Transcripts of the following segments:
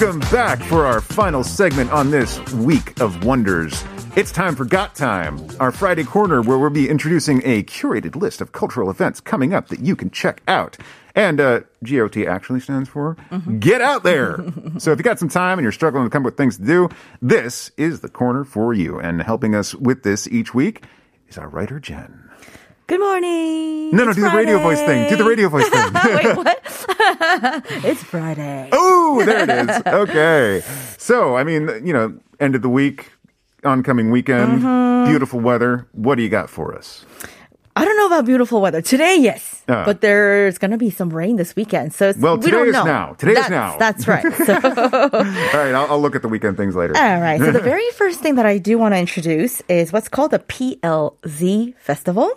Welcome back for our final segment on this week of wonders. It's time for Got Time, our Friday corner where we'll be introducing a curated list of cultural events coming up that you can check out. And uh, GOT actually stands for Get Out There. so if you got some time and you're struggling to come up with things to do, this is the corner for you. And helping us with this each week is our writer, Jen. Good morning. No, no, do the radio voice thing. Do the radio voice thing. Wait, what? it's Friday. Oh, there it is. Okay. So, I mean, you know, end of the week, oncoming weekend, Mm-hmm. beautiful weather. What do you got for us? I don't know about beautiful weather today. Yes, Ah. but there's gonna be some rain this weekend. So it's, Well, we today don't is know. now. Today is now. That's right. So, All right, I'll, I'll look at the weekend things later. all right. So the very first thing that I do want to introduce is what's called the PLZ Festival.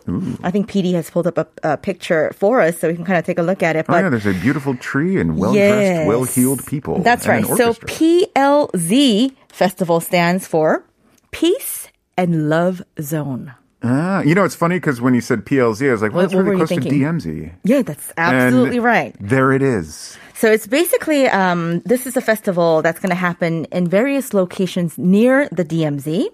I think PD has pulled up a, a picture for us, so we can kind of take a look at it. Oh, But yeah, there's a beautiful tree and well dressed, Yes. well heeled people. That's right. an So. PLZ Festival stands for Peace and Love Zone. Ah, you know, it's funny because when you said PLZ, I was like, well, that's really close to? DMZ. Yeah, that's And absolutely right. There it is. So it's basically um, this is a festival that's going to happen in various locations near the DMZ,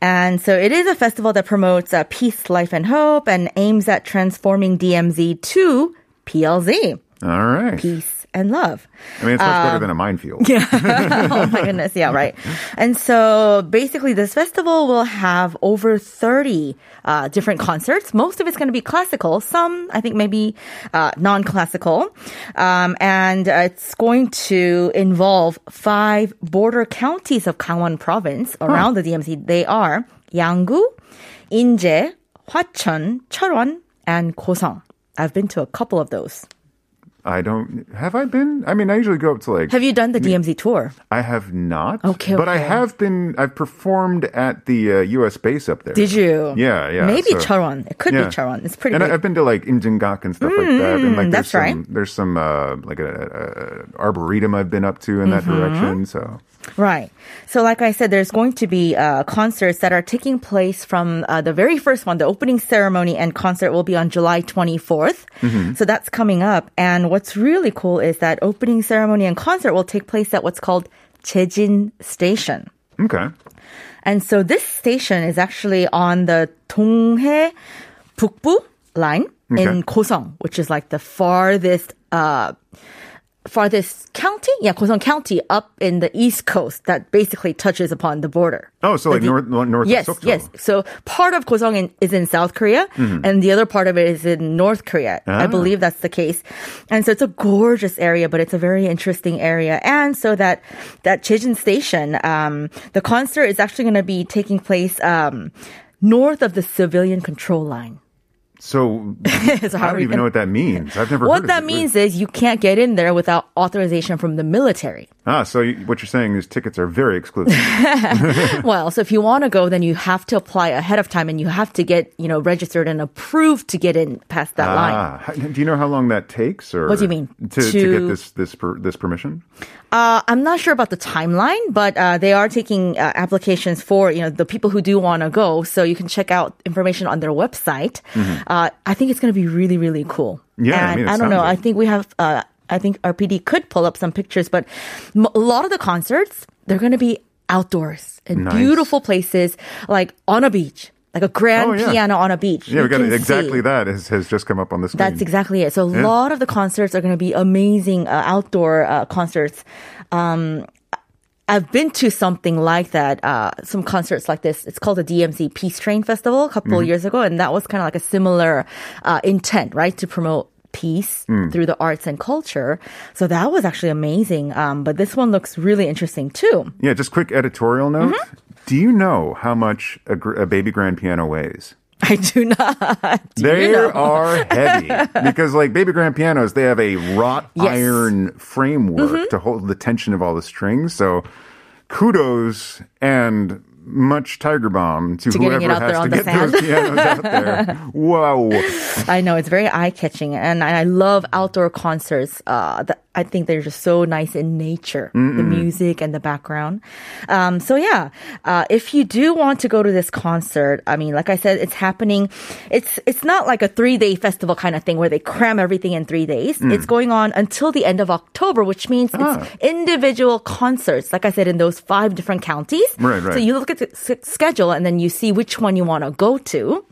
and so it is a festival that promotes uh, peace, life, and hope, and aims at transforming DMZ to PLZ, All right. peace and love. I mean, it's much Um, better than a minefield. Yeah. oh my goodness, yeah, right. And so basically, this festival will have over 30 uh, different concerts. Most of it's going to be classical, some, I think, maybe uh, non classical. Um, and uh, it's going to involve five border counties of Gangwon province around the DMZ. They are Yanggu, Inje, Hwacheon, Cheorwon, and Goseong. I've been to a couple of those. I don't. Have I been? I mean, I usually go up to like. Have you done the DMZ tour? I have not. Okay, But I have been. I've performed at the uh, U.S. base up there. Did you? Yeah, yeah. Maybe so- Cheorwon. It could yeah. be Cheorwon. It's pretty And big. I've been to like Imjingak and stuff like that. And like that's there's right. There's some uh, like a, a, a arboretum I've been up to in that Mm-hmm. direction. So Right. So, like I said, there's going to be uh, concerts that are taking place from uh, the very first one. The opening ceremony and concert will be on July 24th. Mm-hmm. So that's coming up. And what's really cool is that opening ceremony and concert will take place at what's called Jejin Station. okay. And so this station is actually on the Donghae Bukbu line in Okay. Goseong, which is like the farthest uh farthest county, yeah, Goseong County up in the east coast that basically touches upon the border. Oh, so like The- north north Yes, of Sokcho. yes. So part of Goseong in, is in South Korea, and the other part of it is in North Korea. Mm-hmm. Ah. I believe that's the case. And so it's a gorgeous area, but it's a very interesting area. And so that that Jejin Station, um, the concert is actually going to be taking place um, north of the civilian control line. So So I don't even know what that means. I've never. heard What that it. means is you can't get in there without authorization from the military. Ah, so you, what you're saying is tickets are very exclusive. well, so if you want to go, then you have to apply ahead of time and you have to get, you know, registered and approved to get in past that line. ah, how- do you know how long that takes? Or What do you mean? to, to, To- get this this per, this permission? Uh, I'm not sure about the timeline, but uh, they are taking uh, applications for you know the people who do want to go. So you can check out information on their website. Uh, I think it's going to be really really cool. Yeah, I mean, it don't know. sounds I think we have. Uh, I think our PD could pull up some pictures, but m- a lot of the concerts they're going to be outdoors in Nice. beautiful places, like on a beach, like a grand Oh, yeah. piano on a beach. Yeah, we got exactly see. that has, has just come up on the screen. That's exactly it. So a Yeah. lot of the concerts are going to be amazing uh, outdoor uh, concerts. Um, I've been to something like that, uh, some concerts like this. It's called the DMZ Peace Train Festival a couple of years ago, and that was kind of like a similar uh, intent, right, to promote peace through the arts and culture. So that was actually amazing. Um, but this one looks really interesting too. Yeah, just quick editorial note. Mm-hmm. Do you know how much a, gr- a baby grand piano weighs? I do not. Do they you know? are heavy because, like baby grand pianos, they have a wrought Yes. Mm-hmm. iron framework to hold the tension of all the strings. So, kudos and much Tiger Balm to, To whoever it out there has to get those pianos out there. Wow! I know it's very eye catching, and I love outdoor concerts. Uh, that I think they're just so nice in nature, the music and the background. Um, so yeah, uh, if you do want to go to this concert, I mean, like I said, it's happening. It's it's not like a three day festival kind of thing where they cram everything in three days. It's going on until the end of October, which means Ah. it's individual concerts. Like I said, in those five different counties. Right, right. So you look at the s- schedule and then you see which one you want to go to.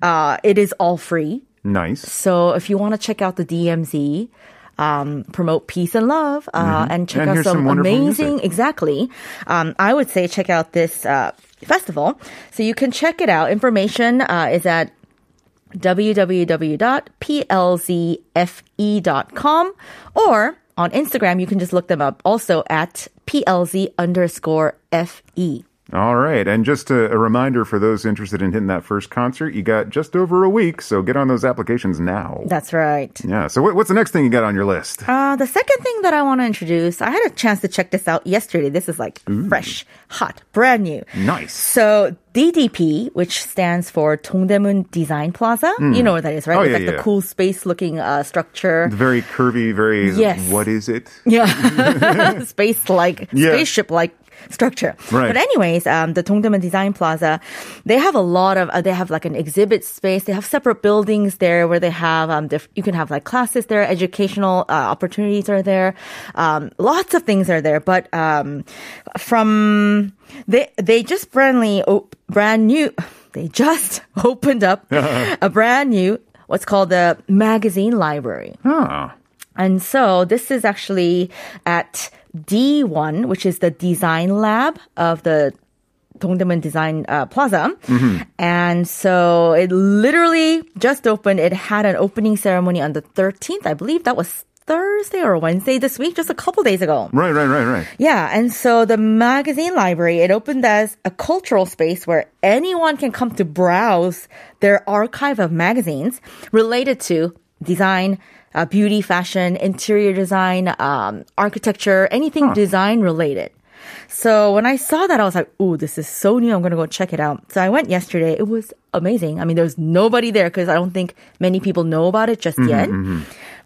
Uh, it is all free. Nice. So if you want to check out the DMZ, um, promote peace and love, uh, and check Mm-hmm. And out some some, amazing, music. exactly. Um, I would say check out this uh, festival. So you can check it out. Information uh, is at www.plzfe.com or on Instagram, you can just look them up also at plz underscore fe. All right. And just a, a reminder for those interested in hitting that first concert, you got just over a week, so get on those applications now. That's right. Yeah. So, what, what's the next thing you got on your list? Uh, the second thing that I want to introduce, I had a chance to check this out yesterday. This is like fresh, hot, brand new. Nice. So DDP, which stands for Dongdaemun Design Plaza, you know what that is, right? Oh, it's yeah, like yeah. the cool space-looking uh, structure. Very curvy, very. Yes. What is it? Yeah, space-like, Yeah. spaceship-like structure. Right. But anyways, um, the Dongdaemun Design Plaza, they have a lot of, uh, they have like an exhibit space. They have separate buildings there where they have, um, diff- you can have like classes there, educational uh, opportunities are there. Um, lots of things are there. But um, from, they, they just brandly, oh, brand new, they just opened up a brand new, what's called the magazine library. Oh. And so this is actually at D1, which is the design lab of the Dongdaemun Design uh, Plaza. And so it literally just opened. It had an opening ceremony on the 13th. I believe that was Thursday or Wednesday this week, just a couple days ago. Right, right, right, right. Yeah, and so the magazine library, it opened as a cultural space where anyone can come to browse their archive of magazines related to design, uh, beauty, fashion, interior design, um, architecture, anything design related. So when I saw that, I was like, "Ooh, this is so new! I'm gonna go check it out." So I went yesterday. It was amazing. I mean, there was nobody there because I don't think many people know about it just yet.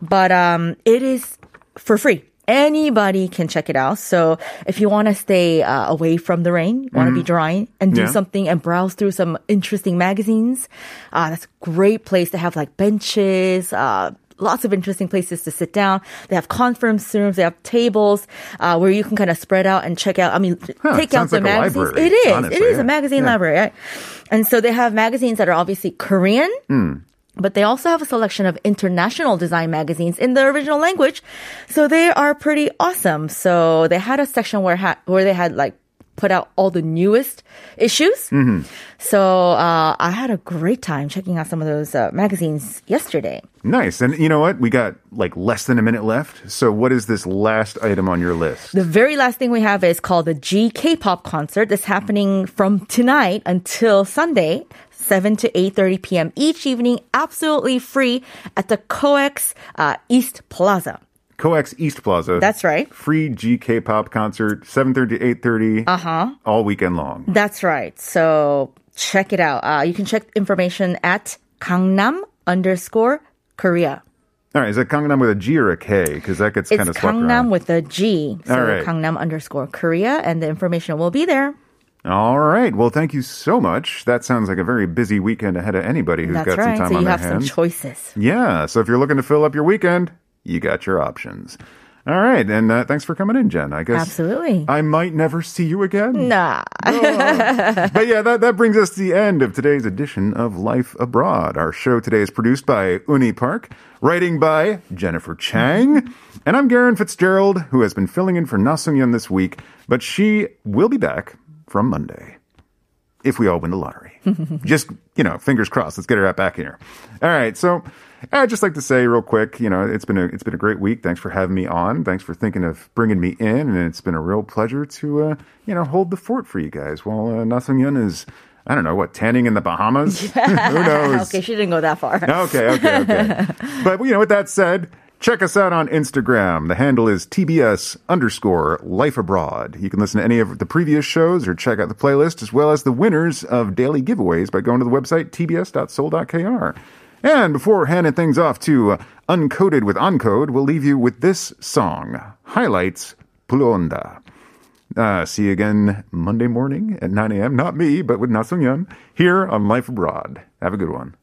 But um, it is for free. Anybody can check it out. So if you want to stay uh, away from the rain, want to be dry and do Yeah. something and browse through some interesting magazines, uh, that's a great place to have like benches, uh, lots of interesting places to sit down. They have conference rooms, they have tables uh, where you can kind of spread out and check out. I mean, Huh, take out the like magazines. library, it is. honestly, it is yeah. a magazine Yeah. library, right? And so they have magazines that are obviously Korean. Hmm. But they also have a selection of international design magazines in the original language. So they are pretty awesome. So they had a section where ha- where they had like put out all the newest issues. Mm-hmm. So uh, I had a great time checking out some of those uh, magazines yesterday. Nice. And you know what? We got like less than a minute left. So, what is this last item on your list? The very last thing we have is called the G K-pop concert. That's happening from tonight until Sunday. 7 to 8.30 p.m. each evening, absolutely free at the COEX uh, East Plaza. Coex East Plaza. That's right. Free GK pop concert, 7.30 to 8.30. Uh-huh. All weekend long. That's right. So check it out. Uh, you can check information at Gangnam underscore Korea. All right. Is that Gangnam with a G or a K? Because that gets kind of swapped Gangnam around. with a G. So All right. Gangnam underscore Korea, and the information will be there. All right. Well, thank you so much. That sounds like a very busy weekend ahead of anybody who's That's got right. some time So on you their have some hands. choices. Yeah. So if you're looking to fill up your weekend, you got your options. All right, and uh, thanks for coming in, Jen. I guess Absolutely. I might never see you again. Nah. but yeah, that, that brings us to the end of today's edition of Life Abroad. Our show today is produced by Uni Park, writing by Jennifer Chang, and I'm Garen Fitzgerald, who has been filling in for Na this week, but she will be back from Monday. If we all win the lottery. just, you know, fingers crossed. Let's get her right back here. All right. So I'd just like to say real quick, you know, it's been a, it's been a great week. Thanks for having me on. Thanks for thinking of bringing me in. And it's been a real pleasure to, uh, you know, hold the fort for you guys while uh, is, I don't know, what, tanning in the Bahamas? Who knows? okay, she didn't go that far. Okay, okay, okay. but you know, with that said, check us out on Instagram. The handle is TBS underscore Life Abroad. You can listen to any of the previous shows or check out the playlist as well as the winners of daily giveaways by going to the website tbs.seoul.kr. And before handing things off to uh, Uncoded with Uncode, we'll leave you with this song, Highlights Pulonda. Uh, see you again Monday morning at 9 a.m. Not me, but with Na Sung-yeon here on Life Abroad. Have a good one.